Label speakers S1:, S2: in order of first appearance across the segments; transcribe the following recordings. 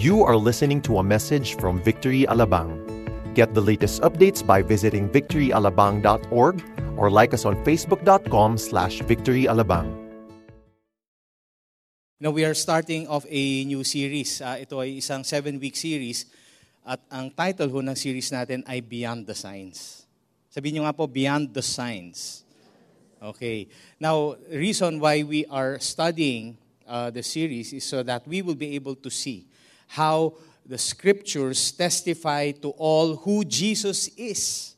S1: You are listening to a message from Victory Alabang. Get the latest updates by visiting victoryalabang.org or like us on facebook.com slash victoryalabang.
S2: Now, we are starting off a new series. Uh, ito ay isang seven-week series. At ang title ho ng series natin ay Beyond the Signs. Sabihin nyo nga po, Beyond the Signs. Okay. Now, reason why we are studying uh, the series is so that we will be able to see how the scriptures testify to all who Jesus is.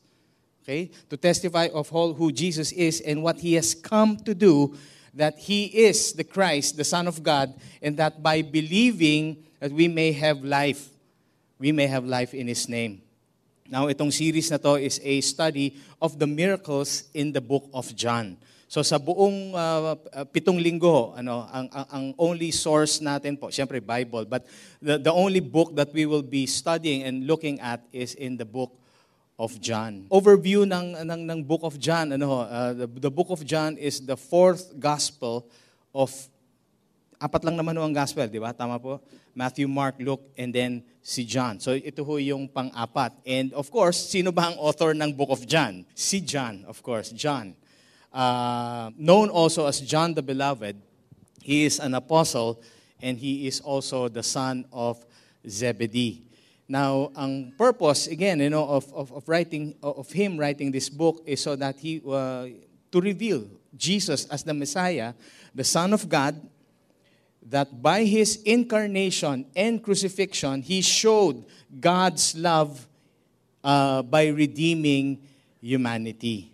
S2: Okay? To testify of all who Jesus is and what he has come to do that he is the Christ, the Son of God, and that by believing that we may have life, we may have life in his name. Now, itong series na to is a study of the miracles in the book of John. So sa buong uh, pitong linggo, ano, ang, ang, ang only source natin po, siyempre Bible, but the, the only book that we will be studying and looking at is in the book of John. Overview ng ng ng book of John, ano uh, the, the book of John is the fourth gospel of apat lang naman ang gospel, di ba? Tama po? Matthew, Mark, Luke, and then si John. So ito ho yung pang-apat. And of course, sino ba ang author ng book of John? Si John, of course, John. Uh, known also as John the Beloved, he is an apostle and he is also the son of Zebedee. Now, ang purpose, again, you know, of, of, of writing, of him writing this book is so that he, uh, to reveal Jesus as the Messiah, the Son of God, that by his incarnation and crucifixion, he showed God's love uh, by redeeming humanity.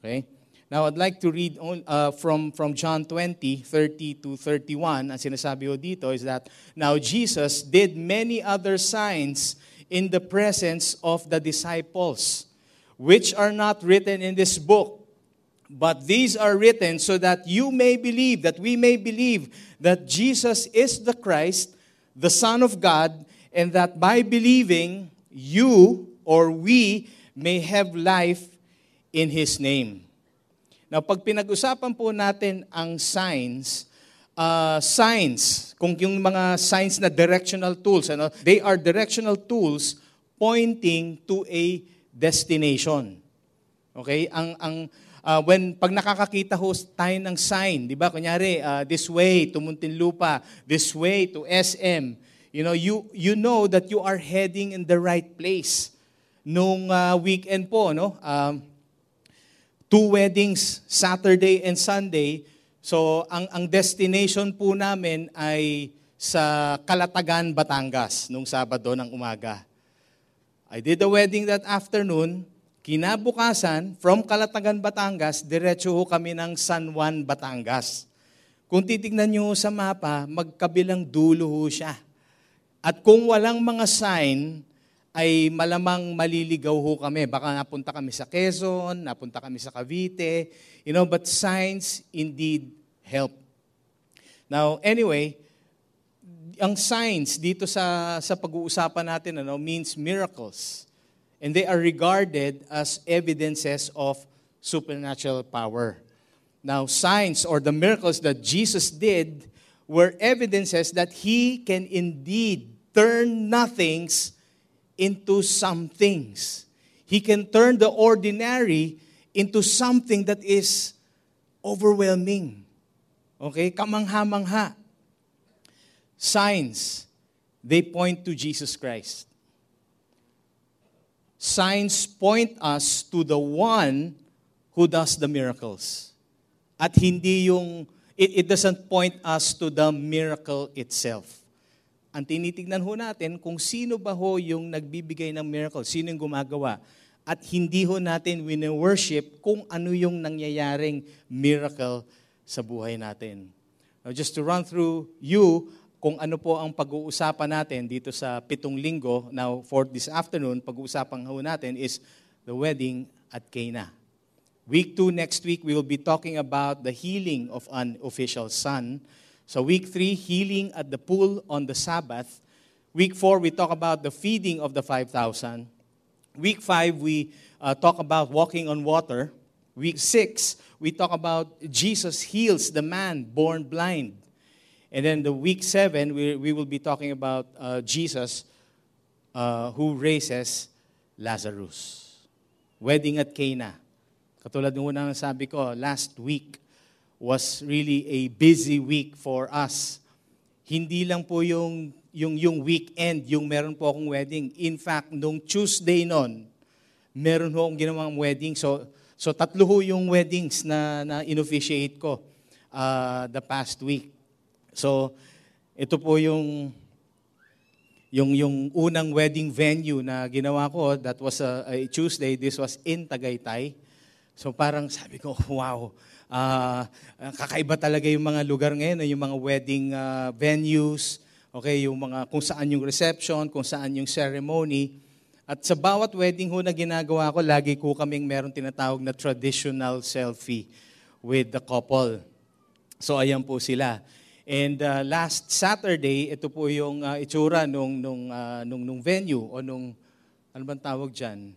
S2: Okay? Now, I'd like to read uh, from, from John 20, 30 to 31. Ang sinasabi ko dito is that, Now Jesus did many other signs in the presence of the disciples, which are not written in this book. But these are written so that you may believe, that we may believe that Jesus is the Christ, the Son of God, and that by believing, you or we may have life in His name. Now, pag pinag-usapan po natin ang signs, uh, signs, kung yung mga signs na directional tools, ano, they are directional tools pointing to a destination. Okay? Ang ang uh, when pag nakakakita ho tayo ng sign, 'di ba? Kunyari, uh, this way to Muntinlupa, this way to SM, you know, you you know that you are heading in the right place. Nung uh, weekend po, no? Um, two weddings, Saturday and Sunday. So, ang, ang destination po namin ay sa Kalatagan, Batangas, nung Sabado ng umaga. I did the wedding that afternoon. Kinabukasan, from Kalatagan, Batangas, diretso ho kami ng San Juan, Batangas. Kung titignan nyo sa mapa, magkabilang dulo ho siya. At kung walang mga sign, ay malamang maliligaw ho kami. Baka napunta kami sa Quezon, napunta kami sa Cavite, you know, but signs indeed help. Now, anyway, ang signs dito sa, sa pag-uusapan natin ano, means miracles. And they are regarded as evidences of supernatural power. Now, signs or the miracles that Jesus did were evidences that He can indeed turn nothings into some things. He can turn the ordinary into something that is overwhelming. Okay? Kamangha-mangha. Signs, they point to Jesus Christ. Signs point us to the one who does the miracles. At hindi yung, it, it doesn't point us to the miracle itself ang tinitignan ho natin kung sino ba ho yung nagbibigay ng miracle, sino yung gumagawa. At hindi ho natin wini-worship kung ano yung nangyayaring miracle sa buhay natin. Now, just to run through you, kung ano po ang pag-uusapan natin dito sa pitong linggo, now for this afternoon, pag-uusapan ho natin is the wedding at Cana. Week 2 next week, we will be talking about the healing of an official son. So, week three, healing at the pool on the Sabbath. Week four, we talk about the feeding of the 5,000. Week five, we uh, talk about walking on water. Week six, we talk about Jesus heals the man born blind. And then the week seven, we, we will be talking about uh, Jesus uh, who raises Lazarus. Wedding at Cana. Katulad ng unang sabi ko, last week was really a busy week for us. Hindi lang po yung, yung, yung weekend, yung meron po akong wedding. In fact, nung Tuesday noon, meron po akong ginawang wedding. So, so tatlo ho yung weddings na, na inofficiate ko uh, the past week. So, ito po yung yung yung unang wedding venue na ginawa ko, that was a, a Tuesday, this was in Tagaytay. So parang sabi ko, wow, uh, kakaiba talaga yung mga lugar ngayon, yung mga wedding uh, venues, okay, yung mga kung saan yung reception, kung saan yung ceremony. At sa bawat wedding ho na ginagawa ko, lagi ko kaming meron tinatawag na traditional selfie with the couple. So ayan po sila. And uh, last Saturday, ito po yung uh, itsura nung, nung, uh, nung, nung venue o nung, ano bang tawag dyan?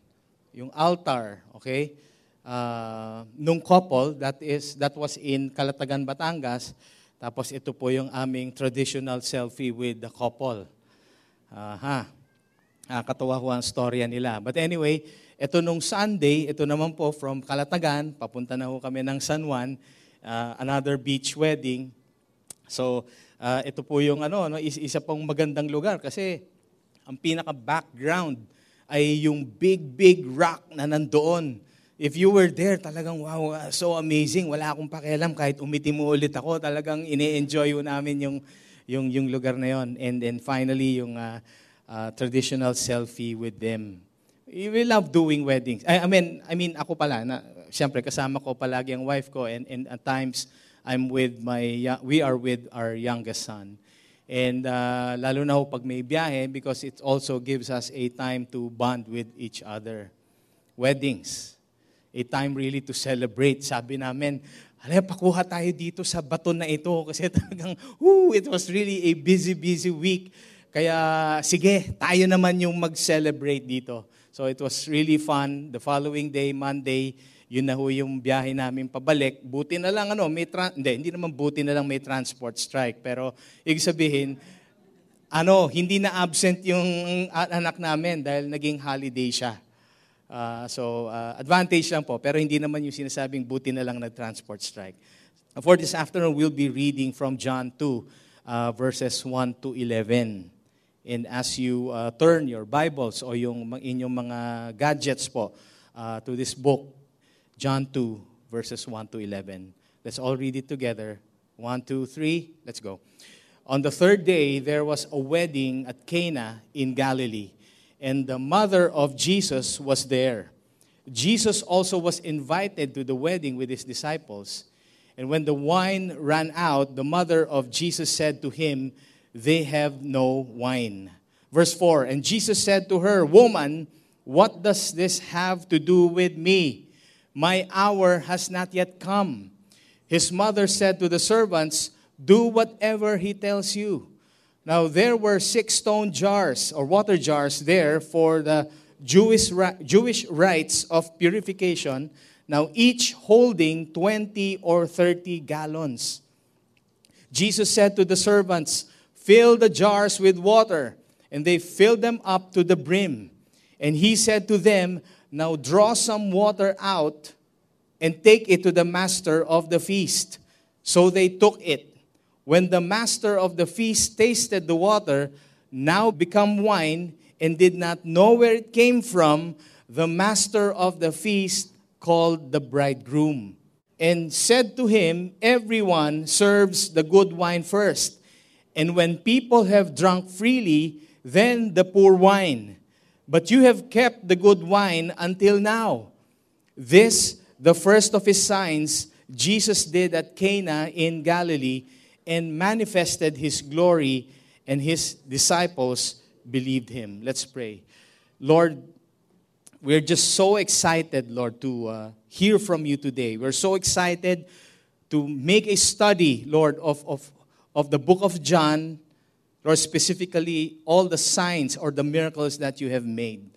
S2: Yung altar, okay? Uh, nung couple, that, is, that was in Calatagan, Batangas. Tapos ito po yung aming traditional selfie with the couple. Aha. Uh, katawa ko ang storya nila. But anyway, ito nung Sunday, ito naman po from Calatagan, papunta na ho kami ng San Juan, uh, another beach wedding. So, uh, ito po yung ano, no, isa pong magandang lugar kasi ang pinaka-background ay yung big, big rock na nandoon. If you were there, talagang wow, uh, so amazing. Wala akong pakialam kahit umiti mo ulit ako. Talagang ine-enjoy namin yung, yung, yung lugar na yon. And then finally, yung uh, uh, traditional selfie with them. We love doing weddings. I, I mean, I mean ako pala, na, siyempre kasama ko palagi ang wife ko and, and at times, I'm with my, we are with our youngest son. And uh, lalo na ho pag may biyahe because it also gives us a time to bond with each other. Weddings. A time really to celebrate. Sabi namin, Alay, pakuha tayo dito sa baton na ito kasi talagang, whoo, it was really a busy, busy week. Kaya sige, tayo naman yung mag-celebrate dito. So it was really fun. The following day, Monday, yun na ho yung biyahe namin pabalik. Buti na lang, ano, may tra- hindi, hindi naman buti na lang may transport strike. Pero, ibig sabihin, ano, hindi na absent yung anak namin dahil naging holiday siya. Uh, so, uh, advantage lang po. Pero hindi naman yung sinasabing buti na lang nag-transport strike. For this afternoon, we'll be reading from John 2, uh, verses 1 to 11. And as you uh, turn your Bibles o yung inyong mga gadgets po uh, to this book, John 2, verses 1 to 11. Let's all read it together. One, two, three. Let's go. On the third day, there was a wedding at Cana in Galilee, and the mother of Jesus was there. Jesus also was invited to the wedding with his disciples. And when the wine ran out, the mother of Jesus said to him, They have no wine. Verse 4 And Jesus said to her, Woman, what does this have to do with me? My hour has not yet come. His mother said to the servants, Do whatever he tells you. Now there were six stone jars or water jars there for the Jewish, Jewish rites of purification, now each holding 20 or 30 gallons. Jesus said to the servants, Fill the jars with water. And they filled them up to the brim. And he said to them, now draw some water out and take it to the master of the feast. So they took it. When the master of the feast tasted the water, now become wine, and did not know where it came from, the master of the feast called the bridegroom and said to him, Everyone serves the good wine first, and when people have drunk freely, then the poor wine but you have kept the good wine until now. This, the first of his signs, Jesus did at Cana in Galilee and manifested his glory, and his disciples believed him. Let's pray. Lord, we're just so excited, Lord, to uh, hear from you today. We're so excited to make a study, Lord, of, of, of the book of John Lord, specifically all the signs or the miracles that you have made.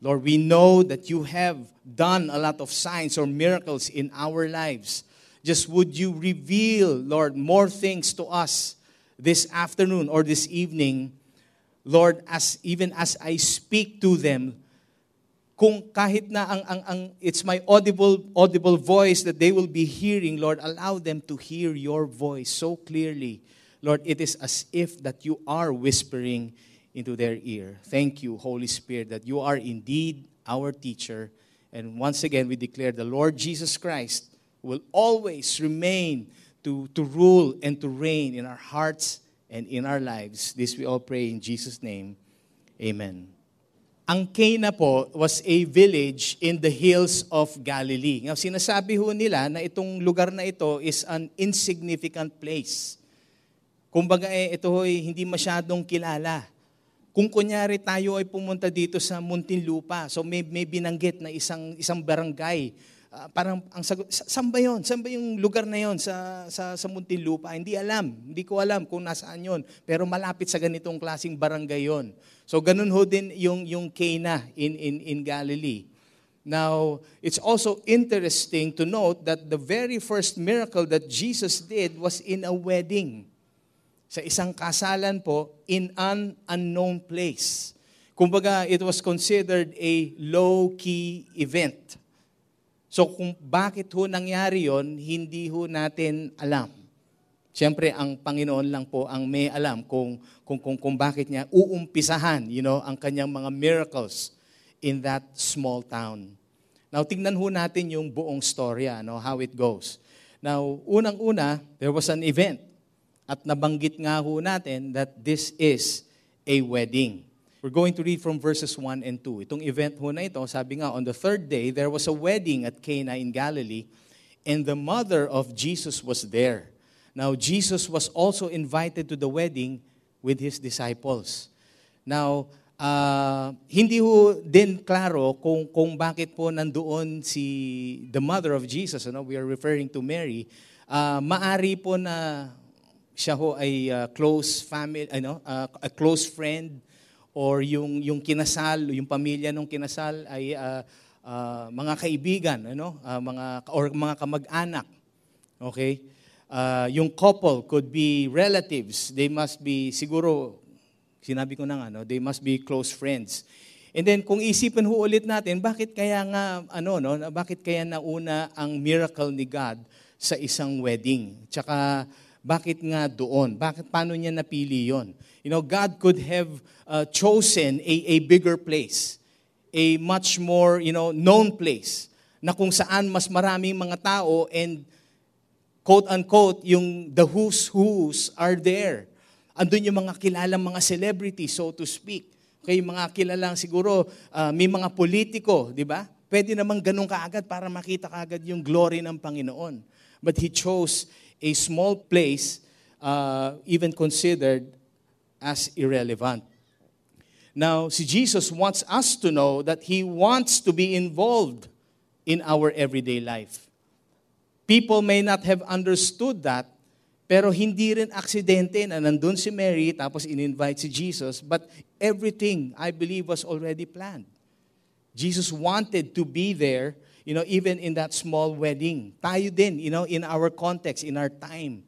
S2: Lord, we know that you have done a lot of signs or miracles in our lives. Just would you reveal, Lord, more things to us this afternoon or this evening, Lord, as even as I speak to them, kung kahit na ang, ang, ang it's my audible audible voice that they will be hearing, Lord, allow them to hear your voice so clearly. Lord, it is as if that you are whispering into their ear. Thank you, Holy Spirit, that you are indeed our teacher. And once again, we declare the Lord Jesus Christ will always remain to, to rule and to reign in our hearts and in our lives. This we all pray in Jesus' name. Amen. Ang Cana po was a village in the hills of Galilee. Ngayon, sinasabi ho nila na itong lugar na ito is an insignificant place. Kumbaga eh, ito ho'y hindi masyadong kilala. Kung kunyari tayo ay pumunta dito sa Muntinlupa, so may, may binanggit na isang, isang barangay, Uh, parang ang sagot, saan ba yun? Saan ba yung lugar na yon sa, sa, sa Muntinlupa? Hindi alam. Hindi ko alam kung nasaan yon. Pero malapit sa ganitong klaseng barangay yon. So ganun ho din yung, yung Cana in, in, in Galilee. Now, it's also interesting to note that the very first miracle that Jesus did was in a wedding. Sa isang kasalan po in an unknown place. Kumbaga, it was considered a low-key event. So kung bakit ho nangyari yon, hindi ho natin alam. Siyempre, ang Panginoon lang po ang may alam kung, kung, kung, kung bakit niya uumpisahan you know, ang kanyang mga miracles in that small town. Now, tingnan ho natin yung buong storya, no, how it goes. Now, unang-una, there was an event. At nabanggit nga ho natin that this is a wedding. We're going to read from verses 1 and 2. Itong event ho na ito, sabi nga, on the third day, there was a wedding at Cana in Galilee, and the mother of Jesus was there. Now, Jesus was also invited to the wedding with his disciples. Now, uh, hindi ho din klaro kung, kung bakit po nandoon si the mother of Jesus, ano, we are referring to Mary, uh, maari po na siya ho ay uh, close family, ano, uh, a close friend or yung yung kinasal, yung pamilya ng kinasal ay uh, uh, mga kaibigan, ano? Uh, mga or mga kamag-anak. Okay? Uh, yung couple could be relatives. They must be siguro sinabi ko na nga, no? They must be close friends. And then kung isipin ho ulit natin, bakit kaya nga ano no, bakit kaya nauna ang miracle ni God sa isang wedding? Tsaka bakit nga doon? Bakit paano niya napili 'yon? You know, God could have uh, chosen a, a bigger place, a much more, you know, known place, na kung saan mas maraming mga tao and quote-unquote, yung the who's who's are there. Andun yung mga kilalang mga celebrities, so to speak. Okay, mga kilalang siguro, uh, may mga politiko, di ba? Pwede namang ganun kaagad para makita kaagad yung glory ng Panginoon. But He chose a small place, uh, even considered as irrelevant. Now, si Jesus wants us to know that He wants to be involved in our everyday life. People may not have understood that, pero hindi rin aksidente na nandun si Mary tapos in-invite si Jesus, but everything, I believe, was already planned. Jesus wanted to be there, you know, even in that small wedding. Tayo din, you know, in our context, in our time.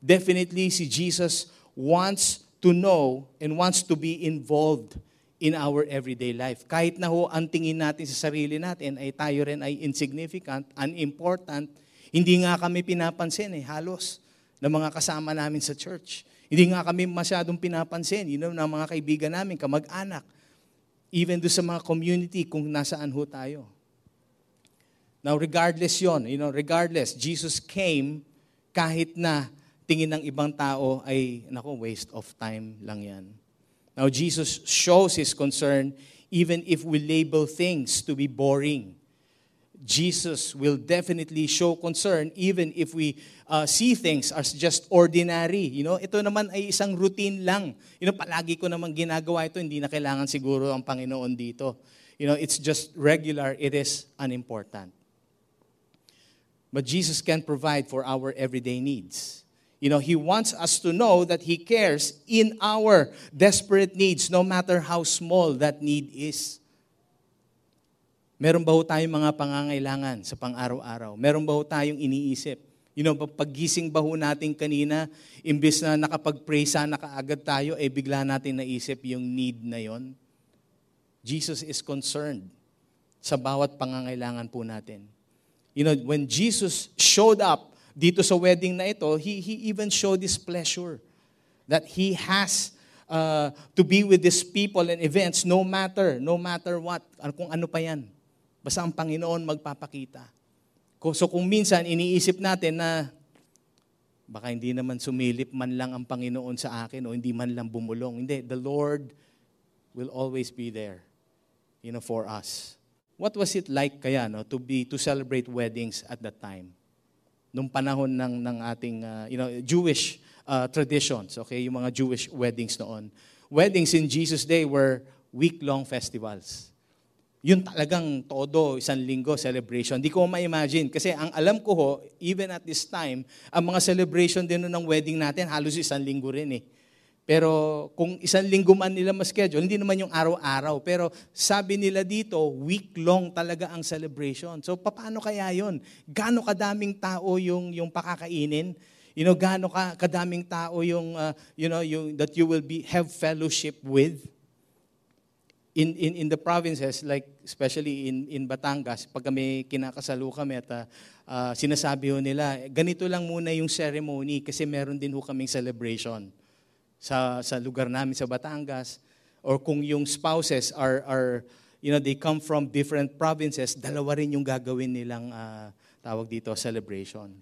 S2: Definitely, si Jesus wants to know and wants to be involved in our everyday life. Kahit na ho ang tingin natin sa sarili natin ay tayo rin ay insignificant, unimportant, hindi nga kami pinapansin eh, halos, ng mga kasama namin sa church. Hindi nga kami masyadong pinapansin, you know, ng mga kaibigan namin, kamag-anak, even do sa mga community kung nasaan ho tayo. Now, regardless yon, you know, regardless, Jesus came kahit na tingin ng ibang tao ay, nako, waste of time lang yan. Now, Jesus shows His concern even if we label things to be boring. Jesus will definitely show concern even if we uh, see things as just ordinary. You know, ito naman ay isang routine lang. You know, palagi ko naman ginagawa ito, hindi na kailangan siguro ang Panginoon dito. You know, it's just regular, it is unimportant. But Jesus can provide for our everyday needs. You know, He wants us to know that He cares in our desperate needs, no matter how small that need is. Meron ba ho tayong mga pangangailangan sa pang-araw-araw? Meron ba ho tayong iniisip? You know, paggising ba ho natin kanina, imbes na nakapag-pray sana kaagad tayo, eh bigla natin naisip yung need na yon. Jesus is concerned sa bawat pangangailangan po natin. You know, when Jesus showed up dito sa wedding na ito, he, he even showed his pleasure that he has uh, to be with these people and events no matter, no matter what, kung ano pa yan. Basta ang Panginoon magpapakita. So kung minsan iniisip natin na baka hindi naman sumilip man lang ang Panginoon sa akin o hindi man lang bumulong. Hindi, the Lord will always be there, you know, for us. What was it like kaya no, to be to celebrate weddings at that time? Nung panahon ng ng ating uh, you know, Jewish uh, traditions, okay, yung mga Jewish weddings noon. Weddings in Jesus day were week-long festivals yun talagang todo, isang linggo celebration. Hindi ko ma-imagine. Kasi ang alam ko ho, even at this time, ang mga celebration din ng wedding natin, halos isang linggo rin eh. Pero kung isang linggo man nila ma-schedule, hindi naman yung araw-araw. Pero sabi nila dito, week-long talaga ang celebration. So paano kaya yon? Gaano kadaming tao yung, yung pakakainin? You know, gaano ka, kadaming tao yung, uh, you know, yung, that you will be, have fellowship with? In, in, in the provinces, like especially in, in Batangas, pag kami kinakasalo kami at uh, sinasabi ho nila, ganito lang muna yung ceremony kasi meron din ho kaming celebration sa, sa lugar namin sa Batangas. Or kung yung spouses are, are you know, they come from different provinces, dalawa rin yung gagawin nilang uh, tawag dito, celebration.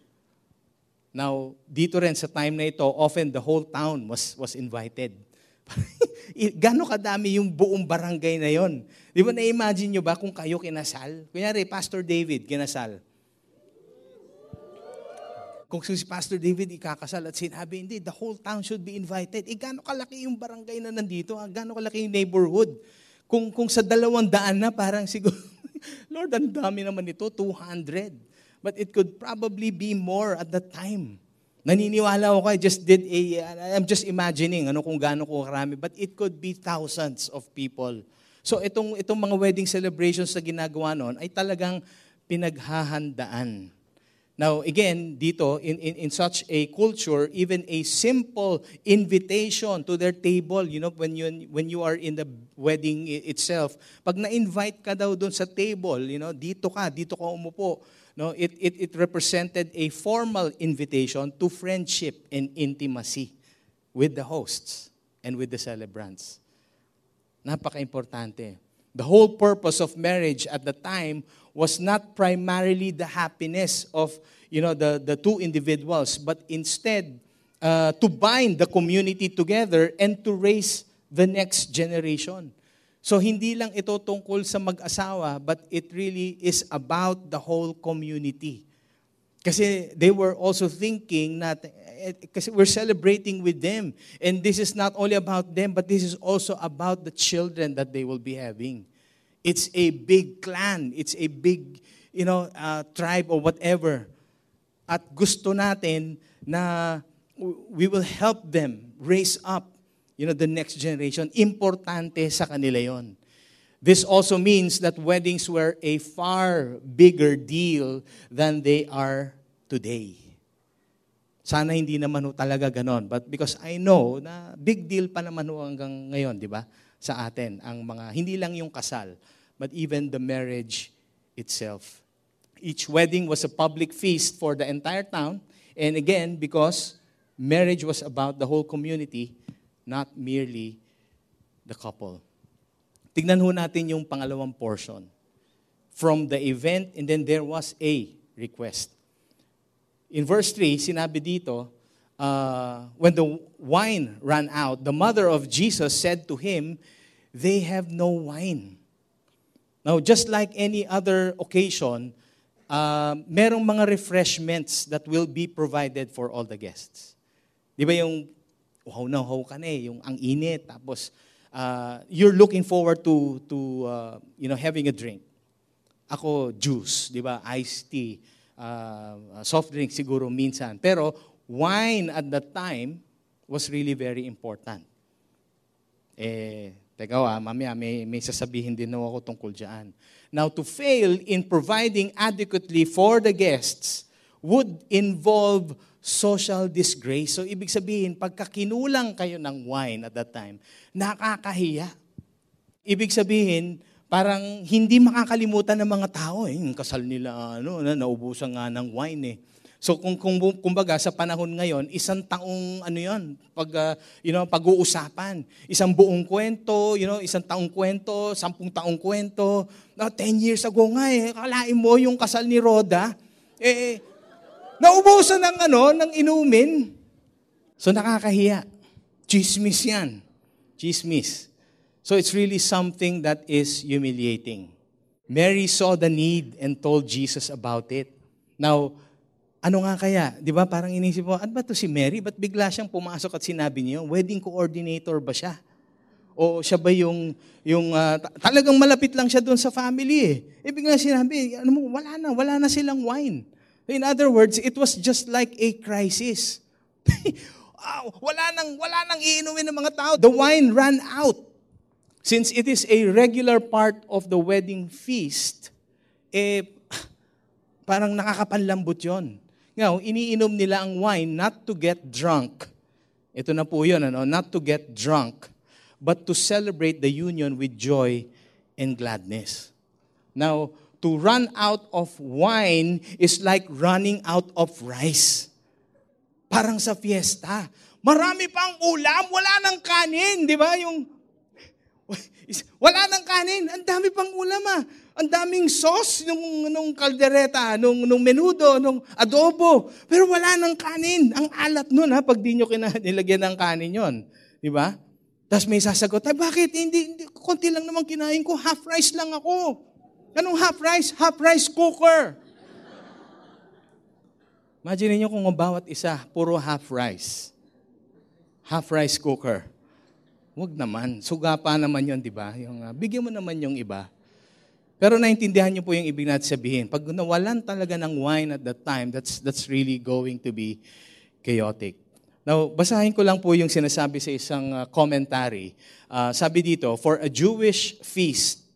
S2: Now, dito rin sa time na ito, often the whole town was, was invited. Gano'ng kadami yung buong barangay na yon. Di ba na-imagine nyo ba kung kayo kinasal? Kunyari, Pastor David, kinasal. Kung si Pastor David ikakasal at sinabi, hindi, the whole town should be invited. Eh, gano'ng kalaki yung barangay na nandito? Ah, gano'ng kalaki yung neighborhood? Kung, kung sa dalawang daan na, parang siguro, Lord, ang dami naman ito, 200. But it could probably be more at that time. Naniniwala ako, I just did a, I'm just imagining ano kung gaano ko karami, but it could be thousands of people. So itong, itong mga wedding celebrations na ginagawa noon ay talagang pinaghahandaan. Now, again, dito, in, in, in such a culture, even a simple invitation to their table, you know, when you, when you are in the wedding itself, pag na-invite ka daw doon sa table, you know, dito ka, dito ka umupo, No, it, it, it represented a formal invitation to friendship and intimacy with the hosts and with the celebrants. Napaka-importante. The whole purpose of marriage at the time was not primarily the happiness of you know, the, the two individuals, but instead uh, to bind the community together and to raise the next generation. So hindi lang ito tungkol sa mag-asawa, but it really is about the whole community. Kasi they were also thinking that, kasi we're celebrating with them. And this is not only about them, but this is also about the children that they will be having. It's a big clan. It's a big, you know, uh, tribe or whatever. At gusto natin na we will help them raise up you know, the next generation. Importante sa kanila yon. This also means that weddings were a far bigger deal than they are today. Sana hindi naman ho talaga ganon. But because I know na big deal pa naman ho hanggang ngayon, di ba? Sa atin, ang mga, hindi lang yung kasal, but even the marriage itself. Each wedding was a public feast for the entire town. And again, because marriage was about the whole community, not merely the couple. Tignan ho natin yung pangalawang portion. From the event, and then there was a request. In verse 3, sinabi dito, uh, when the wine ran out, the mother of Jesus said to him, They have no wine. Now, just like any other occasion, uh, merong mga refreshments that will be provided for all the guests. Di ba yung uhaw na uhaw ka na eh, yung ang init, tapos uh, you're looking forward to, to uh, you know, having a drink. Ako, juice, di ba? Iced tea, uh, soft drink siguro minsan. Pero wine at that time was really very important. Eh, teka ah, mamaya may, may sasabihin din na ako tungkol dyan. Now, to fail in providing adequately for the guests would involve social disgrace. So ibig sabihin, pagka kinulang kayo ng wine at that time, nakakahiya. Ibig sabihin, parang hindi makakalimutan ng mga tao. Eh. Yung kasal nila, ano, na, naubusan nga ng wine eh. So kung, kung kumbaga sa panahon ngayon, isang taong ano 'yon, pag uh, you know, pag-uusapan, isang buong kwento, you know, isang taong kwento, sampung taong kwento. No, 10 years ago nga eh, kalain mo yung kasal ni Roda, eh naubusan ng ano, ng inumin. So nakakahiya. Chismis 'yan. Chismis. So it's really something that is humiliating. Mary saw the need and told Jesus about it. Now, ano nga kaya? Di ba parang inisip mo, ano ba to si Mary? Ba't bigla siyang pumasok at sinabi niyo? Wedding coordinator ba siya? O siya ba yung, yung uh, talagang malapit lang siya doon sa family eh. E bigla sinabi, ano mo, wala na, wala na silang wine. In other words, it was just like a crisis. wala nang, wala nang iinumin ng mga tao. The wine ran out. Since it is a regular part of the wedding feast, eh, parang nakakapanlambot yon. Ngayon, iniinom nila ang wine not to get drunk. Ito na po yun, ano? not to get drunk, but to celebrate the union with joy and gladness. Now, to run out of wine is like running out of rice. Parang sa fiesta. Marami pang ulam, wala nang kanin, di ba? Yung wala nang kanin, ang dami pang ulam ah. Ang daming sauce nung, nung kaldereta, nung, nung menudo, nung adobo. Pero wala nang kanin. Ang alat nun ha, pag di nyo nilagyan ng kanin yon, Di ba? Tapos may sasagot, ay bakit? Hindi, hindi, konti lang naman kinain ko, half rice lang ako. Anong half rice? Half rice cooker. Imagine niyo kung bawat isa, puro half rice. Half rice cooker. Huwag naman. Suga pa naman yon, di ba? Yung, uh, bigyan mo naman yung iba. Pero naintindihan niyo po yung ibig natin sabihin. Pag nawalan talaga ng wine at that time, that's, that's really going to be chaotic. Now, basahin ko lang po yung sinasabi sa isang uh, commentary. Uh, sabi dito, for a Jewish feast,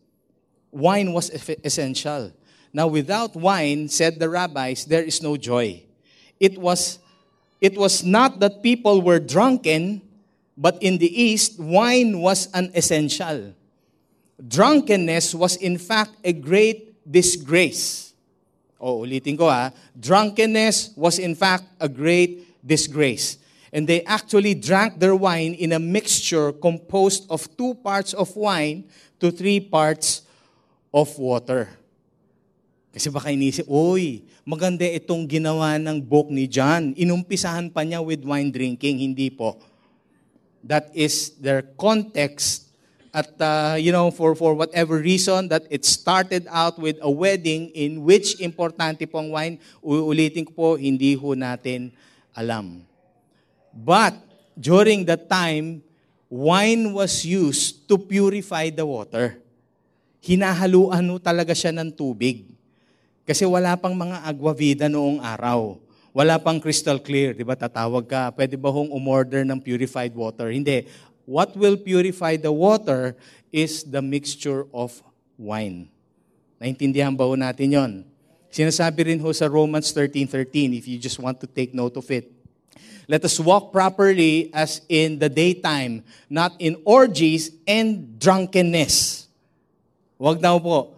S2: wine was essential. Now, without wine, said the rabbis, there is no joy. It was, it was not that people were drunken, but in the East, wine was an essential drunkenness was in fact a great disgrace. O, ulitin ko ha. Drunkenness was in fact a great disgrace. And they actually drank their wine in a mixture composed of two parts of wine to three parts of water. Kasi baka inisip, oy, maganda itong ginawa ng book ni John. Inumpisahan pa niya with wine drinking. Hindi po. That is their context at, uh, you know, for, for whatever reason, that it started out with a wedding in which importante pong wine, uulitin ko po, hindi ho natin alam. But, during that time, wine was used to purify the water. Hinahaluan ho talaga siya ng tubig. Kasi wala pang mga agwavida noong araw. Wala pang crystal clear, di ba? Tatawag ka, pwede ba hong umorder ng purified water? Hindi what will purify the water is the mixture of wine. Naintindihan ba ho natin yon? Sinasabi rin ho sa Romans 13.13, if you just want to take note of it. Let us walk properly as in the daytime, not in orgies and drunkenness. Wag daw po.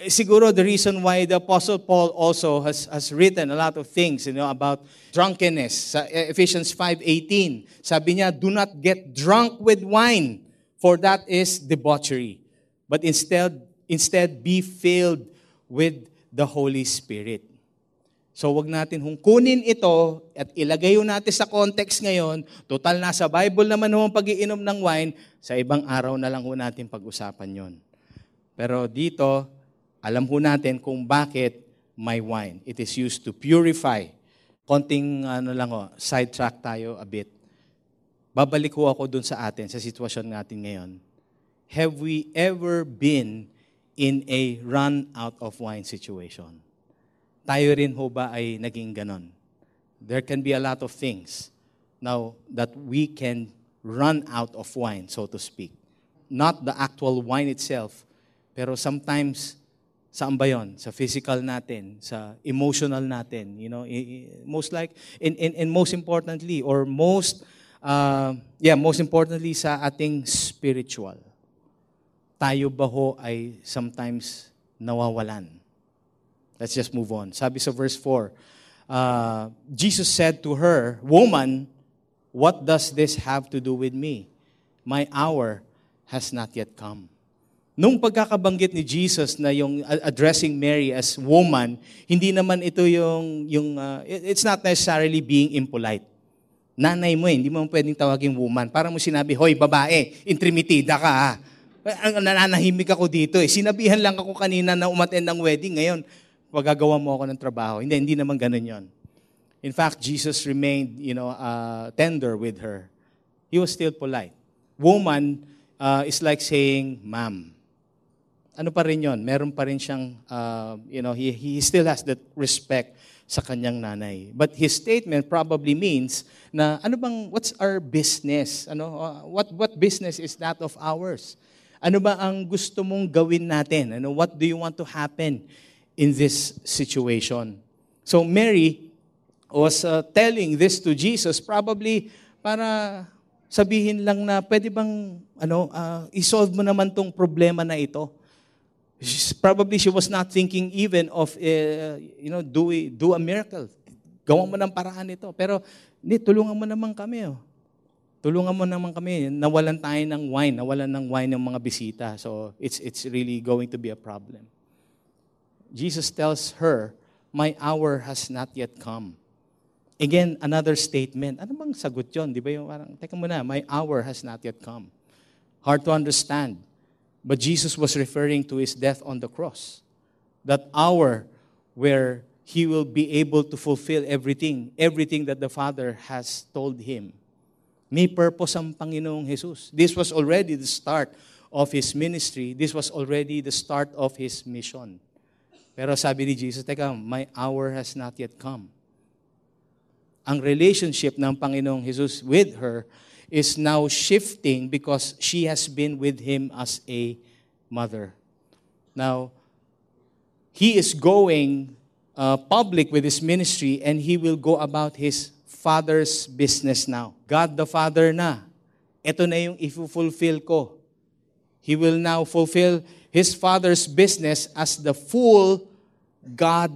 S2: Eh, siguro the reason why the Apostle Paul also has, has written a lot of things you know, about drunkenness. Sa Ephesians 5.18, sabi niya, Do not get drunk with wine, for that is debauchery. But instead, instead be filled with the Holy Spirit. So wag natin hong kunin ito at ilagay yun natin sa context ngayon. Total nasa Bible naman ho pag-iinom ng wine, sa ibang araw na lang ho natin pag-usapan yon. Pero dito, alam ho natin kung bakit may wine. It is used to purify. Konting ano lang ho, sidetrack tayo a bit. Babalik ho ako dun sa atin, sa sitwasyon natin ngayon. Have we ever been in a run out of wine situation? Tayo rin ho ba ay naging ganon? There can be a lot of things now that we can run out of wine, so to speak. Not the actual wine itself, pero sometimes Saan ba yon? Sa physical natin, sa emotional natin, you know, most like, and, and, and most importantly, or most, uh, yeah, most importantly sa ating spiritual. Tayo ba ho ay sometimes nawawalan? Let's just move on. Sabi sa verse 4, uh, Jesus said to her, Woman, what does this have to do with me? My hour has not yet come. Nung pagkakabanggit ni Jesus na yung addressing Mary as woman, hindi naman ito yung, yung uh, it's not necessarily being impolite. Nanay mo eh, hindi mo pwedeng tawagin woman. Para mo sinabi, hoy babae, intrimitida ka ha. Ang nananahimik ako dito eh. Sinabihan lang ako kanina na umattend ng wedding. Ngayon, pagagawa mo ako ng trabaho. Hindi, hindi naman ganun yon. In fact, Jesus remained, you know, uh, tender with her. He was still polite. Woman, uh, is like saying, ma'am. Ano pa rin yon? Meron pa rin siyang, uh, you know, he, he still has that respect sa kanyang nanay. But his statement probably means na ano bang, what's our business? Ano, uh, what, what business is that of ours? Ano ba ang gusto mong gawin natin? Ano, what do you want to happen in this situation? So Mary was uh, telling this to Jesus probably para sabihin lang na pwede bang ano, uh, isolve mo naman tong problema na ito. She's, probably she was not thinking even of uh, you know do do a miracle. Gawa mo ng paraan ito. Pero ni tulungan mo naman kami. Oh. Tulungan mo naman kami. Nawalan tayo ng wine, nawalan ng wine ng mga bisita. So it's it's really going to be a problem. Jesus tells her, "My hour has not yet come." Again, another statement. Ano bang sagot yon? Di ba yung parang, teka muna, my hour has not yet come. Hard to understand. But Jesus was referring to his death on the cross. That hour where he will be able to fulfill everything, everything that the Father has told him. May purpose ang Panginoong Jesus. This was already the start of his ministry. This was already the start of his mission. Pero sabi ni Jesus, teka, my hour has not yet come ang relationship ng Panginoong Jesus with her is now shifting because she has been with him as a mother. Now, he is going uh, public with his ministry and he will go about his father's business now. God the Father na. Ito na yung i-fulfill ko. He will now fulfill his father's business as the full God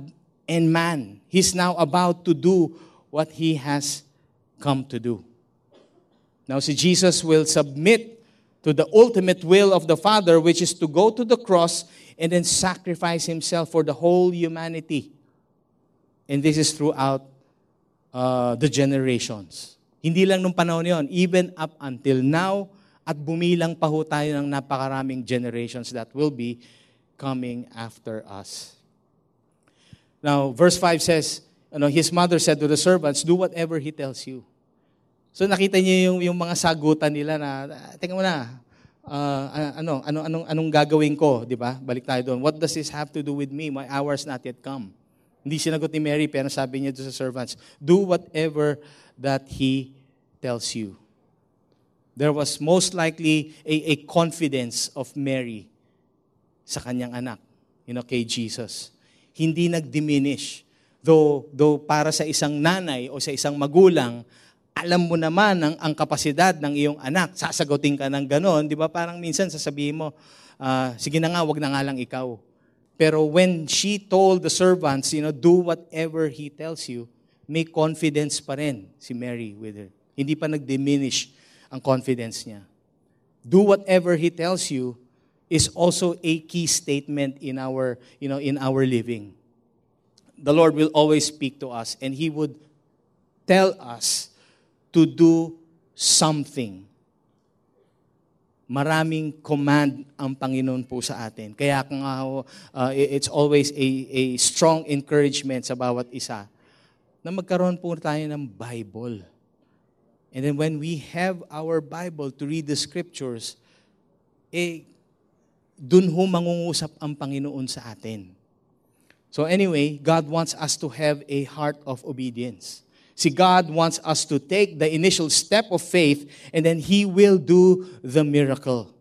S2: and man. He's now about to do what he has come to do. Now, see, Jesus will submit to the ultimate will of the Father, which is to go to the cross and then sacrifice himself for the whole humanity. And this is throughout uh, the generations. Hindi lang nung panahon yon, even up until now, at bumilang pa ho tayo ng napakaraming generations that will be coming after us. Now, verse 5 says, ano, his mother said to the servants, do whatever he tells you. So nakita niyo yung, yung mga sagutan nila na, teka muna, uh, ano, ano, anong, anong gagawin ko, di ba? Balik tayo doon. What does this have to do with me? My hour's not yet come. Hindi sinagot ni Mary, pero sabi niya doon sa servants, do whatever that he tells you. There was most likely a, a confidence of Mary sa kanyang anak, you know, kay Jesus. Hindi nag-diminish Though, though para sa isang nanay o sa isang magulang, alam mo naman ang, ang kapasidad ng iyong anak. Sasagutin ka ng ganon. Di ba? Parang minsan sasabihin mo, uh, sige na nga, wag na nga lang ikaw. Pero when she told the servants, you know, do whatever he tells you, may confidence pa rin si Mary with her. Hindi pa nag-diminish ang confidence niya. Do whatever he tells you is also a key statement in our, you know, in our living the Lord will always speak to us and He would tell us to do something. Maraming command ang Panginoon po sa atin. Kaya nga uh, it's always a, a strong encouragement sa bawat isa na magkaroon po tayo ng Bible. And then when we have our Bible to read the scriptures, eh, dun ho mangungusap ang Panginoon sa atin. So anyway, God wants us to have a heart of obedience. See, God wants us to take the initial step of faith and then He will do the miracle.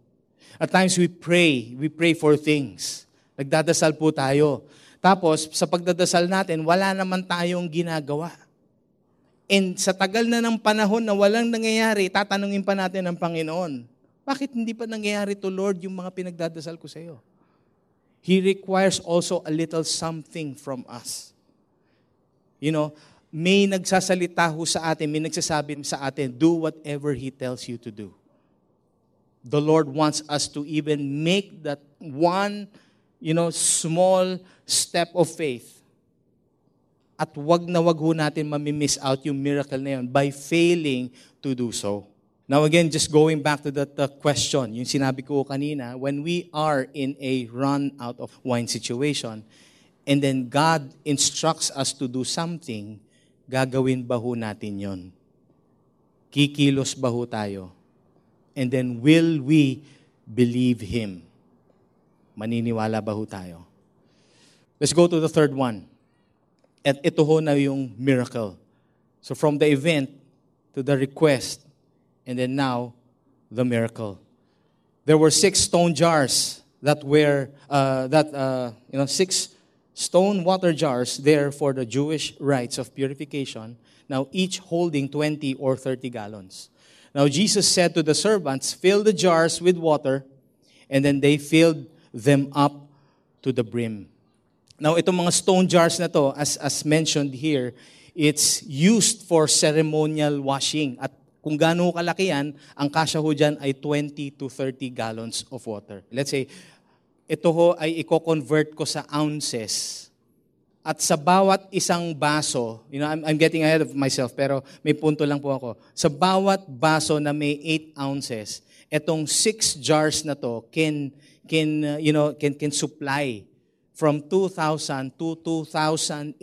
S2: At times we pray, we pray for things. Nagdadasal po tayo. Tapos, sa pagdadasal natin, wala naman tayong ginagawa. And sa tagal na ng panahon na walang nangyayari, tatanungin pa natin ng Panginoon, bakit hindi pa nangyayari to Lord yung mga pinagdadasal ko sa iyo? He requires also a little something from us. You know, may nagsasalita ho sa atin, may nagsasabi sa atin, do whatever He tells you to do. The Lord wants us to even make that one, you know, small step of faith. At wag na wag ho natin mamimiss out yung miracle na yun by failing to do so. Now again, just going back to that uh, question, yung sinabi ko kanina, when we are in a run out of wine situation, and then God instructs us to do something, gagawin ba ho natin yon? Kikilos ba ho tayo? And then will we believe Him? Maniniwala ba ho tayo? Let's go to the third one. At ito ho na yung miracle. So from the event to the request, and then now the miracle. There were six stone jars that were uh, that uh, you know six stone water jars there for the Jewish rites of purification. Now each holding twenty or thirty gallons. Now Jesus said to the servants, "Fill the jars with water," and then they filled them up to the brim. Now itong mga stone jars na to, as as mentioned here, it's used for ceremonial washing at kung gaano kalaki yan, ang kasya ho dyan ay 20 to 30 gallons of water. Let's say, ito ho ay i-convert ko sa ounces. At sa bawat isang baso, you know, I'm, I'm getting ahead of myself, pero may punto lang po ako. Sa bawat baso na may 8 ounces, itong 6 jars na to can, can, uh, you know, can, can supply from 2,000 to 2,800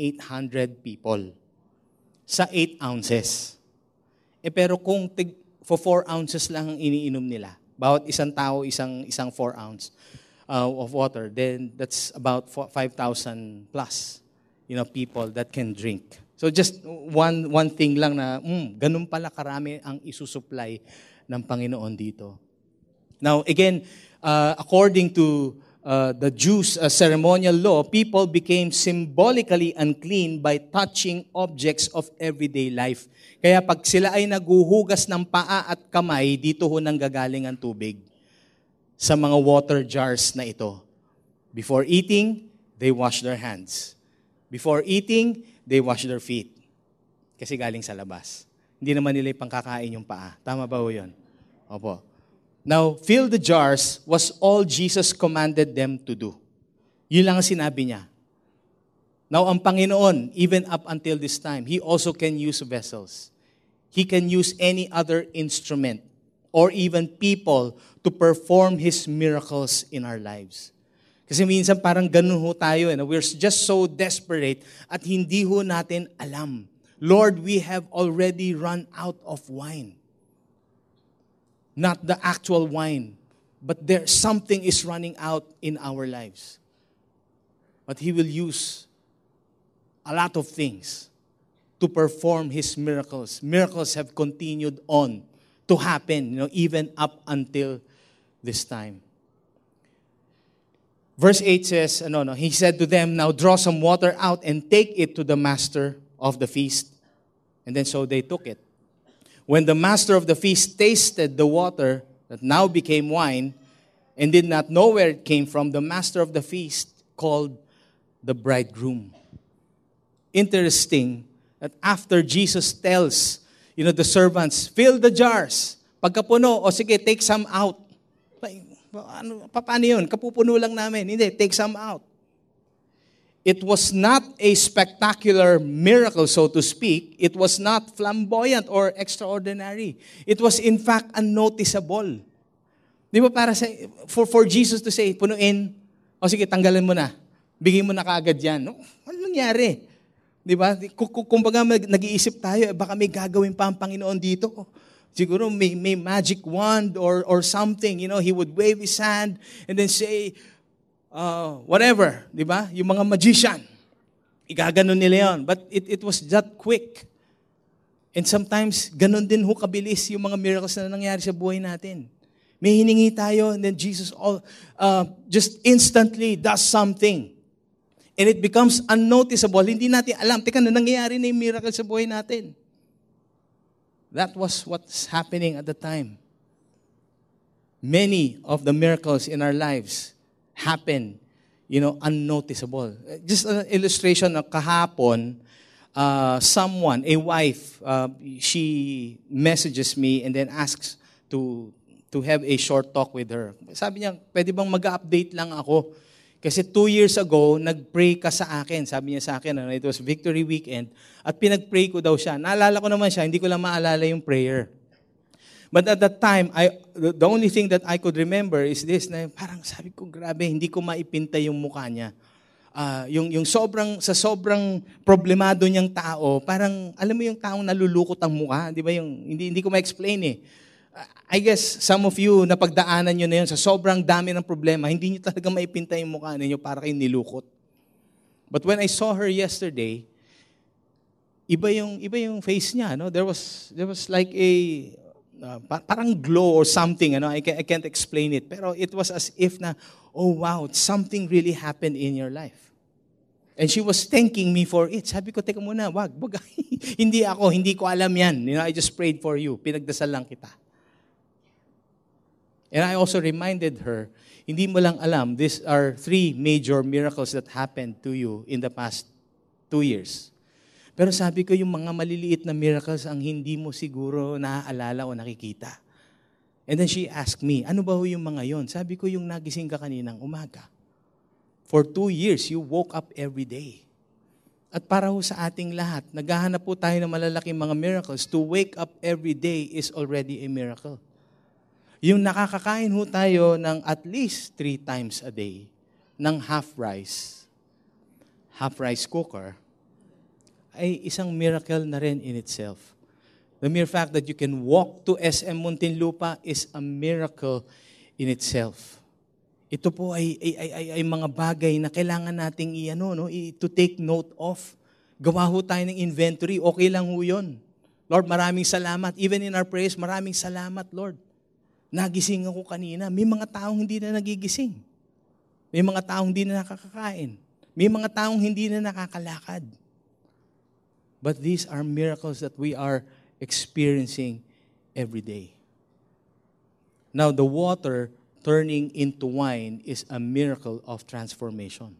S2: people sa 8 ounces. Eh pero kung tig, for 4 ounces lang ang iniinom nila, bawat isang tao isang isang 4 ounce uh, of water, then that's about 5,000 plus, you know, people that can drink. So just one one thing lang na, mm, ganun pala karami ang isusupply ng Panginoon dito. Now again, uh, according to uh, the Jews' uh, ceremonial law, people became symbolically unclean by touching objects of everyday life. Kaya pag sila ay naguhugas ng paa at kamay, dito ho nang gagaling ang tubig sa mga water jars na ito. Before eating, they wash their hands. Before eating, they wash their feet. Kasi galing sa labas. Hindi naman nila pangkakain yung paa. Tama ba ho yun? Opo. Now, fill the jars was all Jesus commanded them to do. Yun lang ang sinabi niya. Now, ang Panginoon, even up until this time, He also can use vessels. He can use any other instrument or even people to perform His miracles in our lives. Kasi minsan parang ganun ho tayo. Eh, we're just so desperate at hindi ho natin alam. Lord, we have already run out of wine. Not the actual wine, but there something is running out in our lives. But He will use a lot of things to perform his miracles. Miracles have continued on to happen, you know, even up until this time. Verse 8 says, no, no, he said to them, Now draw some water out and take it to the master of the feast. And then so they took it. When the master of the feast tasted the water that now became wine and did not know where it came from, the master of the feast called the bridegroom interesting that after Jesus tells, you know, the servants, fill the jars. Pagkapuno, o sige, take some out. Ano, paano yun? Kapupuno lang namin. Hindi, take some out. It was not a spectacular miracle, so to speak. It was not flamboyant or extraordinary. It was in fact unnoticeable. Di ba para sa, for, for Jesus to say, punuin, o sige, tanggalan mo na. Bigay mo na kaagad yan. No? Ano nangyari? Di ba? Kumbaga nag-iisip tayo, eh, baka may gagawin pa ang Panginoon dito. Siguro may, may magic wand or, or something. You know, He would wave His hand and then say, uh, whatever. Di ba? Yung mga magician. Igaganon nila yon. But it, it was that quick. And sometimes, ganon din ho kabilis yung mga miracles na nangyari sa buhay natin. May hiningi tayo and then Jesus all, uh, just instantly does something. And it becomes unnoticeable. Hindi natin alam, teka na nangyayari na yung miracle sa buhay natin. That was what's happening at the time. Many of the miracles in our lives happen, you know, unnoticeable. Just an illustration of kahapon, uh, someone, a wife, uh, she messages me and then asks to to have a short talk with her. Sabi niya, pwede bang mag-update lang ako? Kasi two years ago, nag-pray ka sa akin. Sabi niya sa akin, ano, it was Victory Weekend. At pinag-pray ko daw siya. Naalala ko naman siya, hindi ko lang maalala yung prayer. But at that time, I, the only thing that I could remember is this, na parang sabi ko, grabe, hindi ko maipinta yung mukha niya. Uh, yung, yung sobrang, sa sobrang problemado niyang tao, parang, alam mo yung taong nalulukot ang mukha, di ba? Yung, hindi, hindi ko ma-explain eh. I guess some of you, napagdaanan nyo na yun sa sobrang dami ng problema, hindi nyo talaga maipinta yung mukha ninyo para kayong nilukot. But when I saw her yesterday, iba yung iba yung face niya, no? There was there was like a uh, parang glow or something, ano? I, I can't explain it. Pero it was as if na, oh wow, something really happened in your life. And she was thanking me for it. Sabi ko, teka muna, wag, wag. hindi ako, hindi ko alam yan. You know, I just prayed for you. Pinagdasal lang kita. And I also reminded her, hindi mo lang alam, these are three major miracles that happened to you in the past two years. Pero sabi ko, yung mga maliliit na miracles ang hindi mo siguro naaalala o nakikita. And then she asked me, ano ba yung mga yon? Sabi ko, yung nagising ka kaninang umaga. For two years, you woke up every day. At para ho sa ating lahat, naghahanap po tayo ng malalaking mga miracles. To wake up every day is already a miracle. Yung nakakakain ho tayo ng at least three times a day ng half rice, half rice cooker, ay isang miracle na rin in itself. The mere fact that you can walk to SM Muntinlupa is a miracle in itself. Ito po ay, ay, ay, ay, mga bagay na kailangan nating i-ano, no, to take note of. Gawa ho tayo ng inventory, okay lang ho yun. Lord, maraming salamat. Even in our prayers, maraming salamat, Lord. Nagising ako kanina. May mga taong hindi na nagigising. May mga taong hindi na nakakakain. May mga taong hindi na nakakalakad. But these are miracles that we are experiencing every day. Now, the water turning into wine is a miracle of transformation.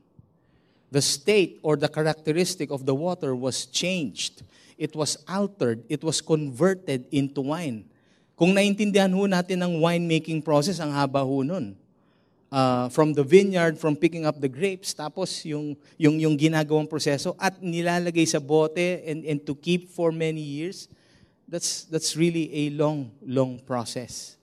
S2: The state or the characteristic of the water was changed. It was altered. It was converted into wine. Kung naintindihan ho natin ang winemaking process, ang haba ho nun. Uh, from the vineyard, from picking up the grapes, tapos yung, yung, yung ginagawang proseso at nilalagay sa bote and, and to keep for many years, that's, that's really a long, long process.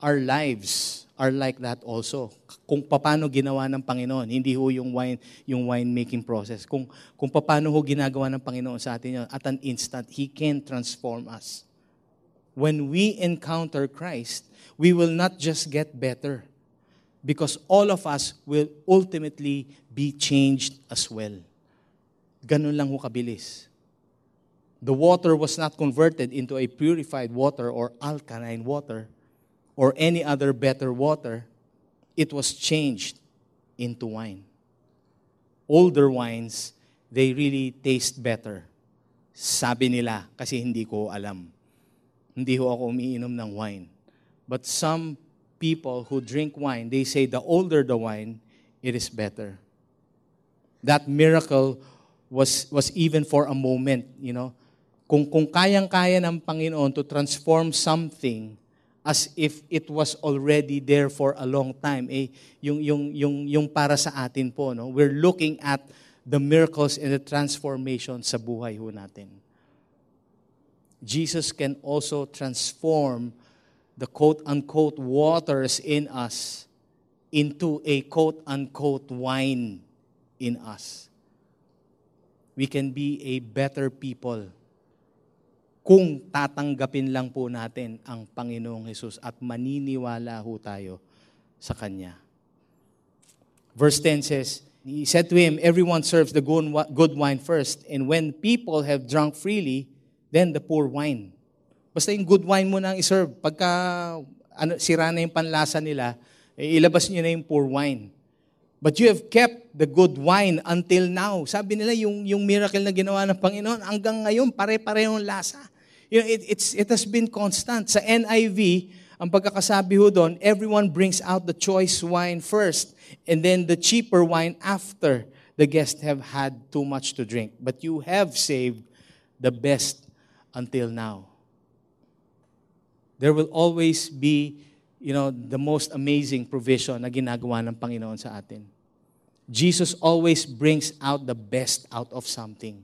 S2: Our lives are like that also. Kung paano ginawa ng Panginoon, hindi ho yung wine, yung wine making process. Kung, kung paano ho ginagawa ng Panginoon sa atin yun, at an instant, He can transform us when we encounter Christ, we will not just get better, because all of us will ultimately be changed as well. Ganun lang ho kabilis. The water was not converted into a purified water or alkaline water or any other better water. It was changed into wine. Older wines, they really taste better. Sabi nila, kasi hindi ko alam. Hindi ho ako umiinom ng wine. But some people who drink wine, they say the older the wine, it is better. That miracle was, was even for a moment, you know. Kung, kung kayang-kaya ng Panginoon to transform something as if it was already there for a long time, eh, yung, yung, yung, yung para sa atin po, no? we're looking at the miracles and the transformation sa buhay ho natin. Jesus can also transform the quote unquote waters in us into a quote unquote wine in us. We can be a better people kung tatanggapin lang po natin ang Panginoong Hesus at maniniwala ho tayo sa Kanya. Verse 10 says, He said to him, Everyone serves the good wine first, and when people have drunk freely, then the poor wine. Basta yung good wine mo nang iserve. Pagka ano, sira na yung panlasa nila, eh, ilabas nyo na yung poor wine. But you have kept the good wine until now. Sabi nila, yung, yung miracle na ginawa ng Panginoon, hanggang ngayon, pare-parehong lasa. You know, it, it's, it has been constant. Sa NIV, ang pagkakasabi ho doon, everyone brings out the choice wine first, and then the cheaper wine after the guests have had too much to drink. But you have saved the best until now. There will always be you know, the most amazing provision na ginagawa ng Panginoon sa atin. Jesus always brings out the best out of something.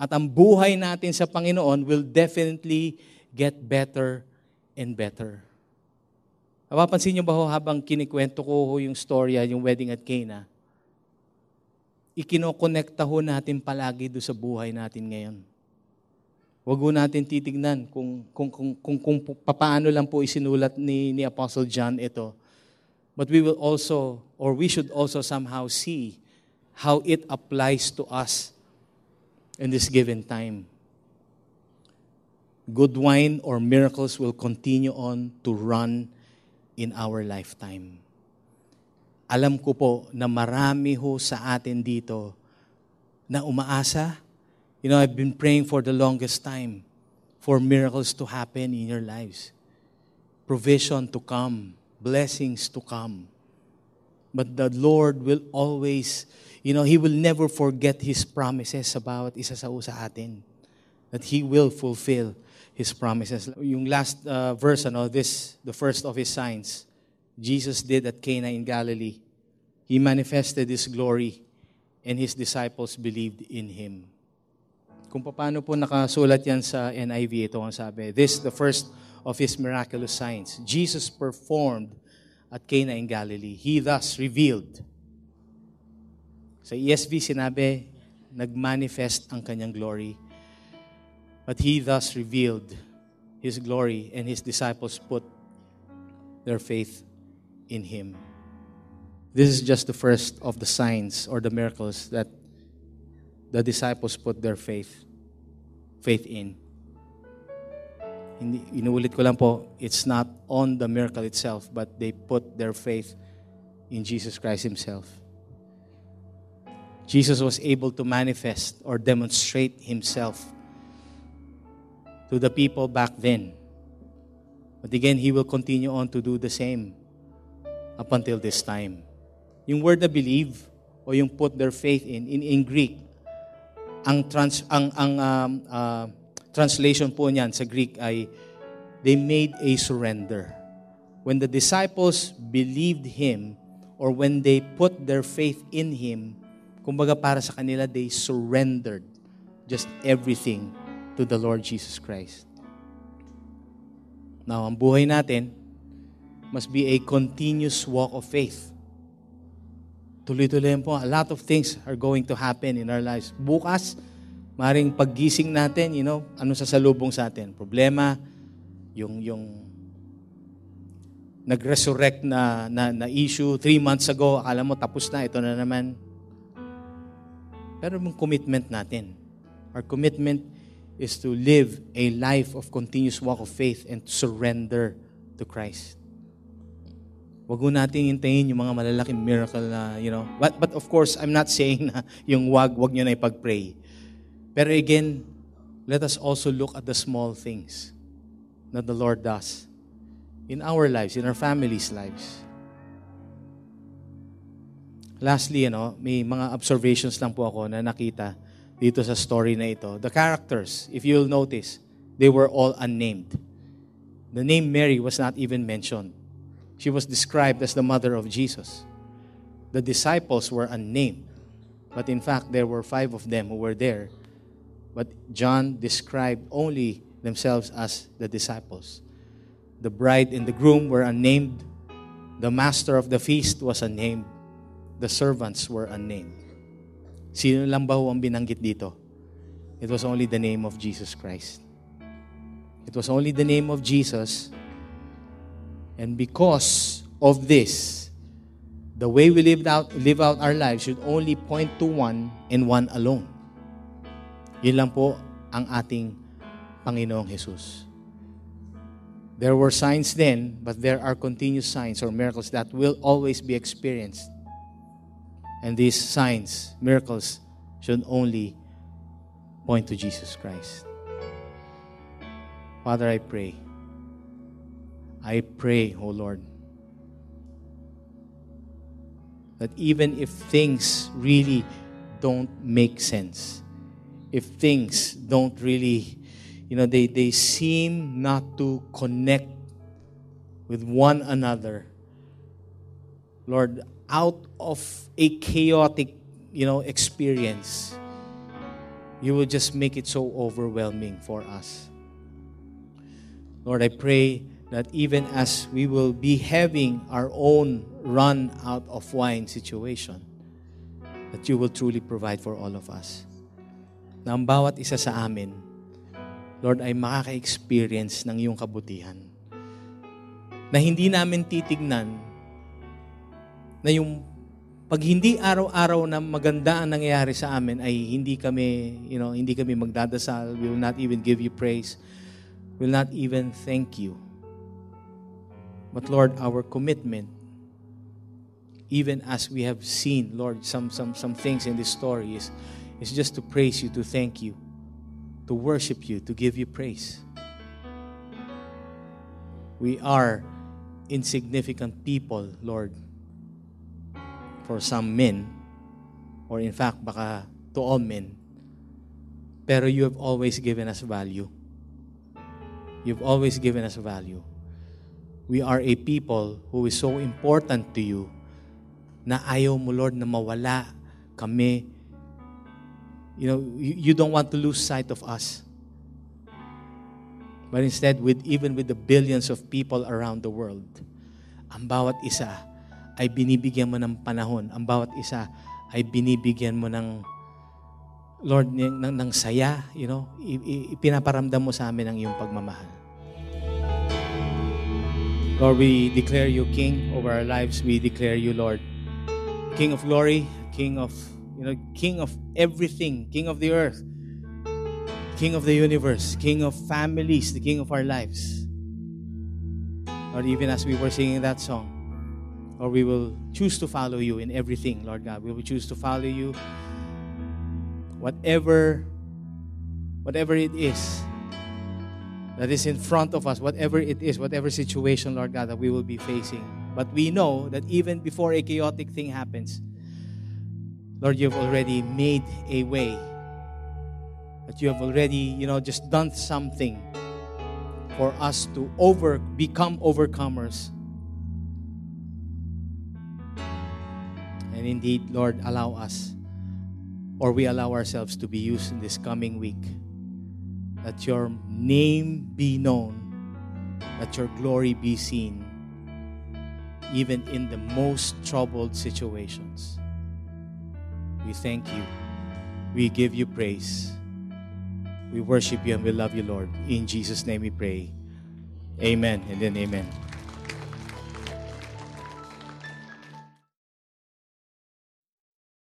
S2: At ang buhay natin sa Panginoon will definitely get better and better. Napapansin niyo ba ho habang kinikwento ko ho yung storya, yung wedding at Cana, ikinokonekta ho natin palagi do sa buhay natin ngayon. Huwag natin titignan kung, kung, kung, kung, kung paano lang po isinulat ni, ni Apostle John ito. But we will also, or we should also somehow see how it applies to us in this given time. Good wine or miracles will continue on to run in our lifetime. Alam ko po na marami ho sa atin dito na umaasa You know, I've been praying for the longest time for miracles to happen in your lives, provision to come, blessings to come. But the Lord will always, you know, He will never forget His promises about isa sa usa atin. That He will fulfill His promises. Yung last uh, verse, ano, this, the first of His signs, Jesus did at Cana in Galilee. He manifested His glory, and His disciples believed in Him. Kung paano po nakasulat yan sa NIV, ito ang sabi. This the first of His miraculous signs. Jesus performed at Cana in Galilee. He thus revealed. Sa ESV sinabi, nagmanifest ang kanyang glory. But He thus revealed His glory and His disciples put their faith in Him. This is just the first of the signs or the miracles that the disciples put their faith faith in. Hindi, inuulit ko lang po, it's not on the miracle itself, but they put their faith in Jesus Christ Himself. Jesus was able to manifest or demonstrate Himself to the people back then. But again, He will continue on to do the same up until this time. Yung word na believe o yung put their faith in, in, in Greek, ang trans ang ang um, uh, translation po niyan sa Greek ay they made a surrender. When the disciples believed him or when they put their faith in him, kumbaga para sa kanila they surrendered just everything to the Lord Jesus Christ. Now, ang buhay natin must be a continuous walk of faith. Tuloy-tuloy po, a lot of things are going to happen in our lives. Bukas, maring paggising natin, you know, ano sa salubong sa atin? Problema, yung, yung nag-resurrect na, na, na issue three months ago, akala mo tapos na, ito na naman. Pero yung commitment natin, our commitment is to live a life of continuous walk of faith and surrender to Christ. Wag natin hintayin yung mga malalaking miracle na, you know. But, but of course, I'm not saying na yung wag, wag nyo na ipag-pray. Pero again, let us also look at the small things that the Lord does in our lives, in our families' lives. Lastly, you know, may mga observations lang po ako na nakita dito sa story na ito. The characters, if you'll notice, they were all unnamed. The name Mary was not even mentioned. She was described as the mother of Jesus. The disciples were unnamed, but in fact, there were five of them who were there. But John described only themselves as the disciples. The bride and the groom were unnamed. The master of the feast was unnamed. The servants were unnamed. Sino lang ba ang binanggit dito? It was only the name of Jesus Christ. It was only the name of Jesus And because of this, the way we live out, live out our lives should only point to one and one alone. Yun lang po ang ating Panginoong Jesus. There were signs then, but there are continuous signs or miracles that will always be experienced. And these signs, miracles, should only point to Jesus Christ. Father, I pray. I pray, O Lord, that even if things really don't make sense, if things don't really, you know, they, they seem not to connect with one another, Lord, out of a chaotic, you know, experience, you will just make it so overwhelming for us. Lord, I pray that even as we will be having our own run out of wine situation, that you will truly provide for all of us. Na ang bawat isa sa amin, Lord, ay makaka-experience ng iyong kabutihan. Na hindi namin titignan na yung pag hindi araw-araw na maganda ang nangyayari sa amin ay hindi kami, you know, hindi kami magdadasal, we will not even give you praise, we will not even thank you. But Lord, our commitment, even as we have seen, Lord, some, some, some things in this story is, is just to praise you, to thank you, to worship you, to give you praise. We are insignificant people, Lord, for some men, or in fact, baka to all men. Pero you have always given us value. You've always given us value. We are a people who is so important to you na ayaw mo, Lord, na mawala kami. You know, you, don't want to lose sight of us. But instead, with even with the billions of people around the world, ang bawat isa ay binibigyan mo ng panahon. Ang bawat isa ay binibigyan mo ng Lord, ng, ng, ng saya, you know, ipinaparamdam mo sa amin ang iyong pagmamahal. Lord, we declare you King over our lives. We declare you, Lord, King of glory, King of, you know, King of everything, King of the earth, King of the universe, King of families, the King of our lives. Lord, even as we were singing that song, or we will choose to follow you in everything, Lord God. We will choose to follow you whatever whatever it is that is in front of us, whatever it is, whatever situation, Lord God, that we will be facing. But we know that even before a chaotic thing happens, Lord, you've already made a way. That you have already, you know, just done something for us to over become overcomers. And indeed, Lord, allow us or we allow ourselves to be used in this coming week. That your name be known, that your glory be seen, even in the most troubled situations. We thank you. We give you praise. We worship you and we love you, Lord. In Jesus' name we pray. Amen and then amen.